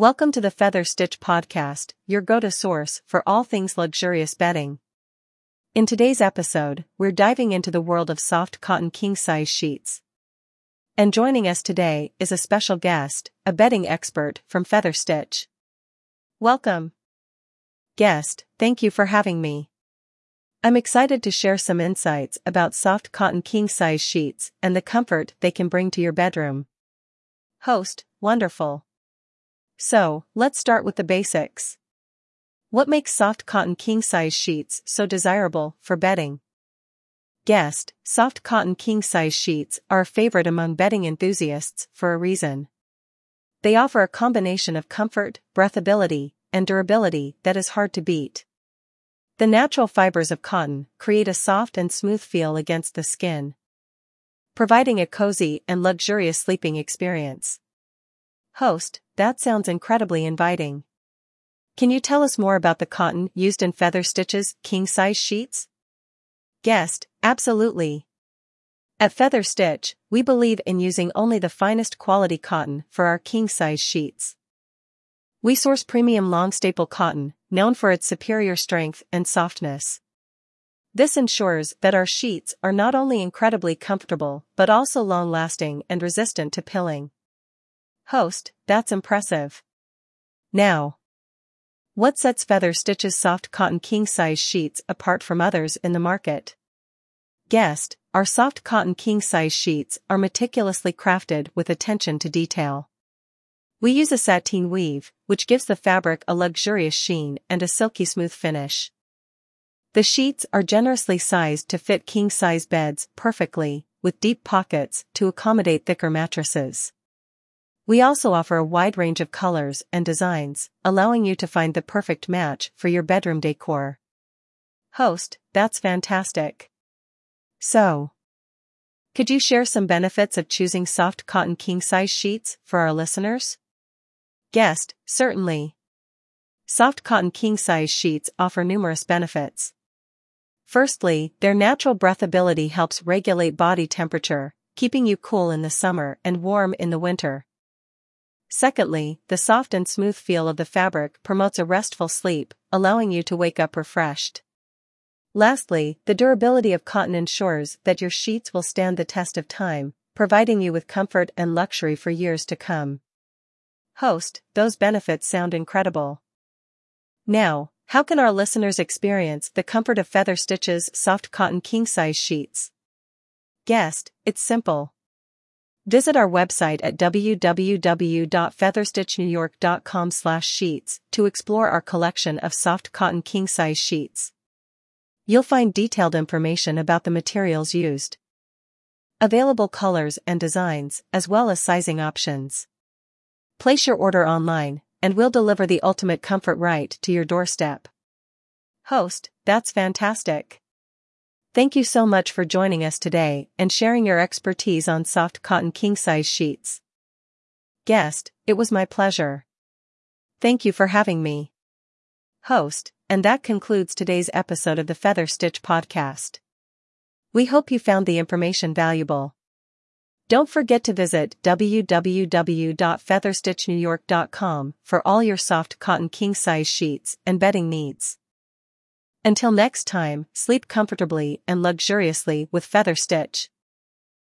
Welcome to the Feather Stitch Podcast, your go to source for all things luxurious bedding. In today's episode, we're diving into the world of soft cotton king size sheets. And joining us today is a special guest, a bedding expert from Feather Stitch. Welcome. Guest, thank you for having me. I'm excited to share some insights about soft cotton king size sheets and the comfort they can bring to your bedroom. Host, wonderful. So, let's start with the basics. What makes soft cotton king size sheets so desirable for bedding? Guest, soft cotton king size sheets are a favorite among bedding enthusiasts for a reason. They offer a combination of comfort, breathability, and durability that is hard to beat. The natural fibers of cotton create a soft and smooth feel against the skin, providing a cozy and luxurious sleeping experience. Host, that sounds incredibly inviting. Can you tell us more about the cotton used in Feather Stitch's, king size sheets? Guest, absolutely. At Feather Stitch, we believe in using only the finest quality cotton for our king size sheets. We source premium long staple cotton, known for its superior strength and softness. This ensures that our sheets are not only incredibly comfortable but also long lasting and resistant to pilling. Host, that's impressive. Now. What sets Feather Stitch's soft cotton king size sheets apart from others in the market? Guest, our soft cotton king size sheets are meticulously crafted with attention to detail. We use a sateen weave, which gives the fabric a luxurious sheen and a silky smooth finish. The sheets are generously sized to fit king size beds perfectly, with deep pockets to accommodate thicker mattresses. We also offer a wide range of colors and designs, allowing you to find the perfect match for your bedroom decor. Host, that's fantastic. So, could you share some benefits of choosing soft cotton king size sheets for our listeners? Guest, certainly. Soft cotton king size sheets offer numerous benefits. Firstly, their natural breathability helps regulate body temperature, keeping you cool in the summer and warm in the winter. Secondly, the soft and smooth feel of the fabric promotes a restful sleep, allowing you to wake up refreshed. Lastly, the durability of cotton ensures that your sheets will stand the test of time, providing you with comfort and luxury for years to come. Host, those benefits sound incredible. Now, how can our listeners experience the comfort of Feather Stitch's soft cotton king size sheets? Guest, it's simple. Visit our website at www.featherstitchnewyork.com/sheets to explore our collection of soft cotton king-size sheets. You'll find detailed information about the materials used, available colors and designs, as well as sizing options. Place your order online, and we'll deliver the ultimate comfort right to your doorstep. Host, that's fantastic. Thank you so much for joining us today and sharing your expertise on soft cotton king size sheets. Guest, it was my pleasure. Thank you for having me. Host, and that concludes today's episode of the Feather Stitch podcast. We hope you found the information valuable. Don't forget to visit www.featherstitchnewyork.com for all your soft cotton king size sheets and bedding needs. Until next time, sleep comfortably and luxuriously with Feather Stitch.